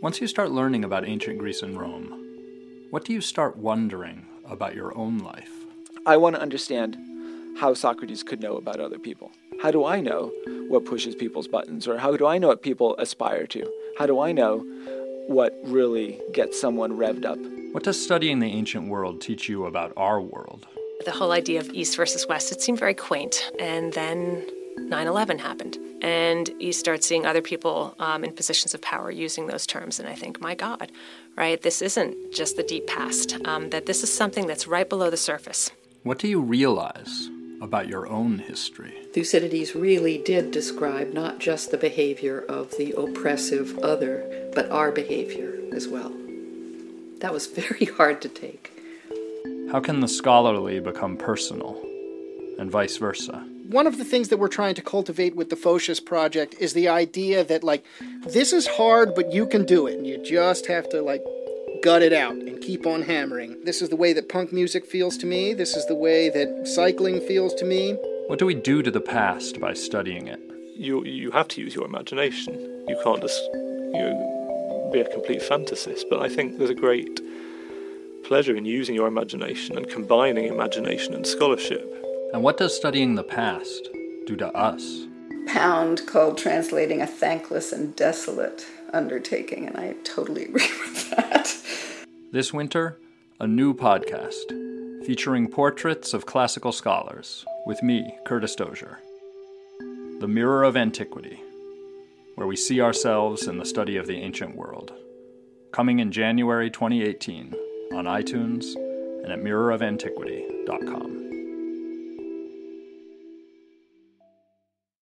Once you start learning about ancient Greece and Rome, what do you start wondering about your own life? I want to understand how Socrates could know about other people. How do I know what pushes people's buttons? Or how do I know what people aspire to? How do I know what really gets someone revved up? What does studying the ancient world teach you about our world? The whole idea of East versus West, it seemed very quaint. And then 9 11 happened. And you start seeing other people um, in positions of power using those terms. And I think, my God, right? This isn't just the deep past, um, that this is something that's right below the surface. What do you realize about your own history? Thucydides really did describe not just the behavior of the oppressive other, but our behavior as well. That was very hard to take. How can the scholarly become personal, and vice versa? One of the things that we're trying to cultivate with the Photius project is the idea that, like, this is hard, but you can do it, and you just have to, like, gut it out and keep on hammering. This is the way that punk music feels to me. This is the way that cycling feels to me. What do we do to the past by studying it? You you have to use your imagination. You can't just you know, be a complete fantasist. But I think there's a great pleasure in using your imagination and combining imagination and scholarship. And what does studying the past do to us? Pound called translating a thankless and desolate undertaking, and I totally agree with that. This winter, a new podcast featuring portraits of classical scholars with me, Curtis Dozier. The Mirror of Antiquity, where we see ourselves in the study of the ancient world. Coming in January 2018 on iTunes and at mirrorofantiquity.com.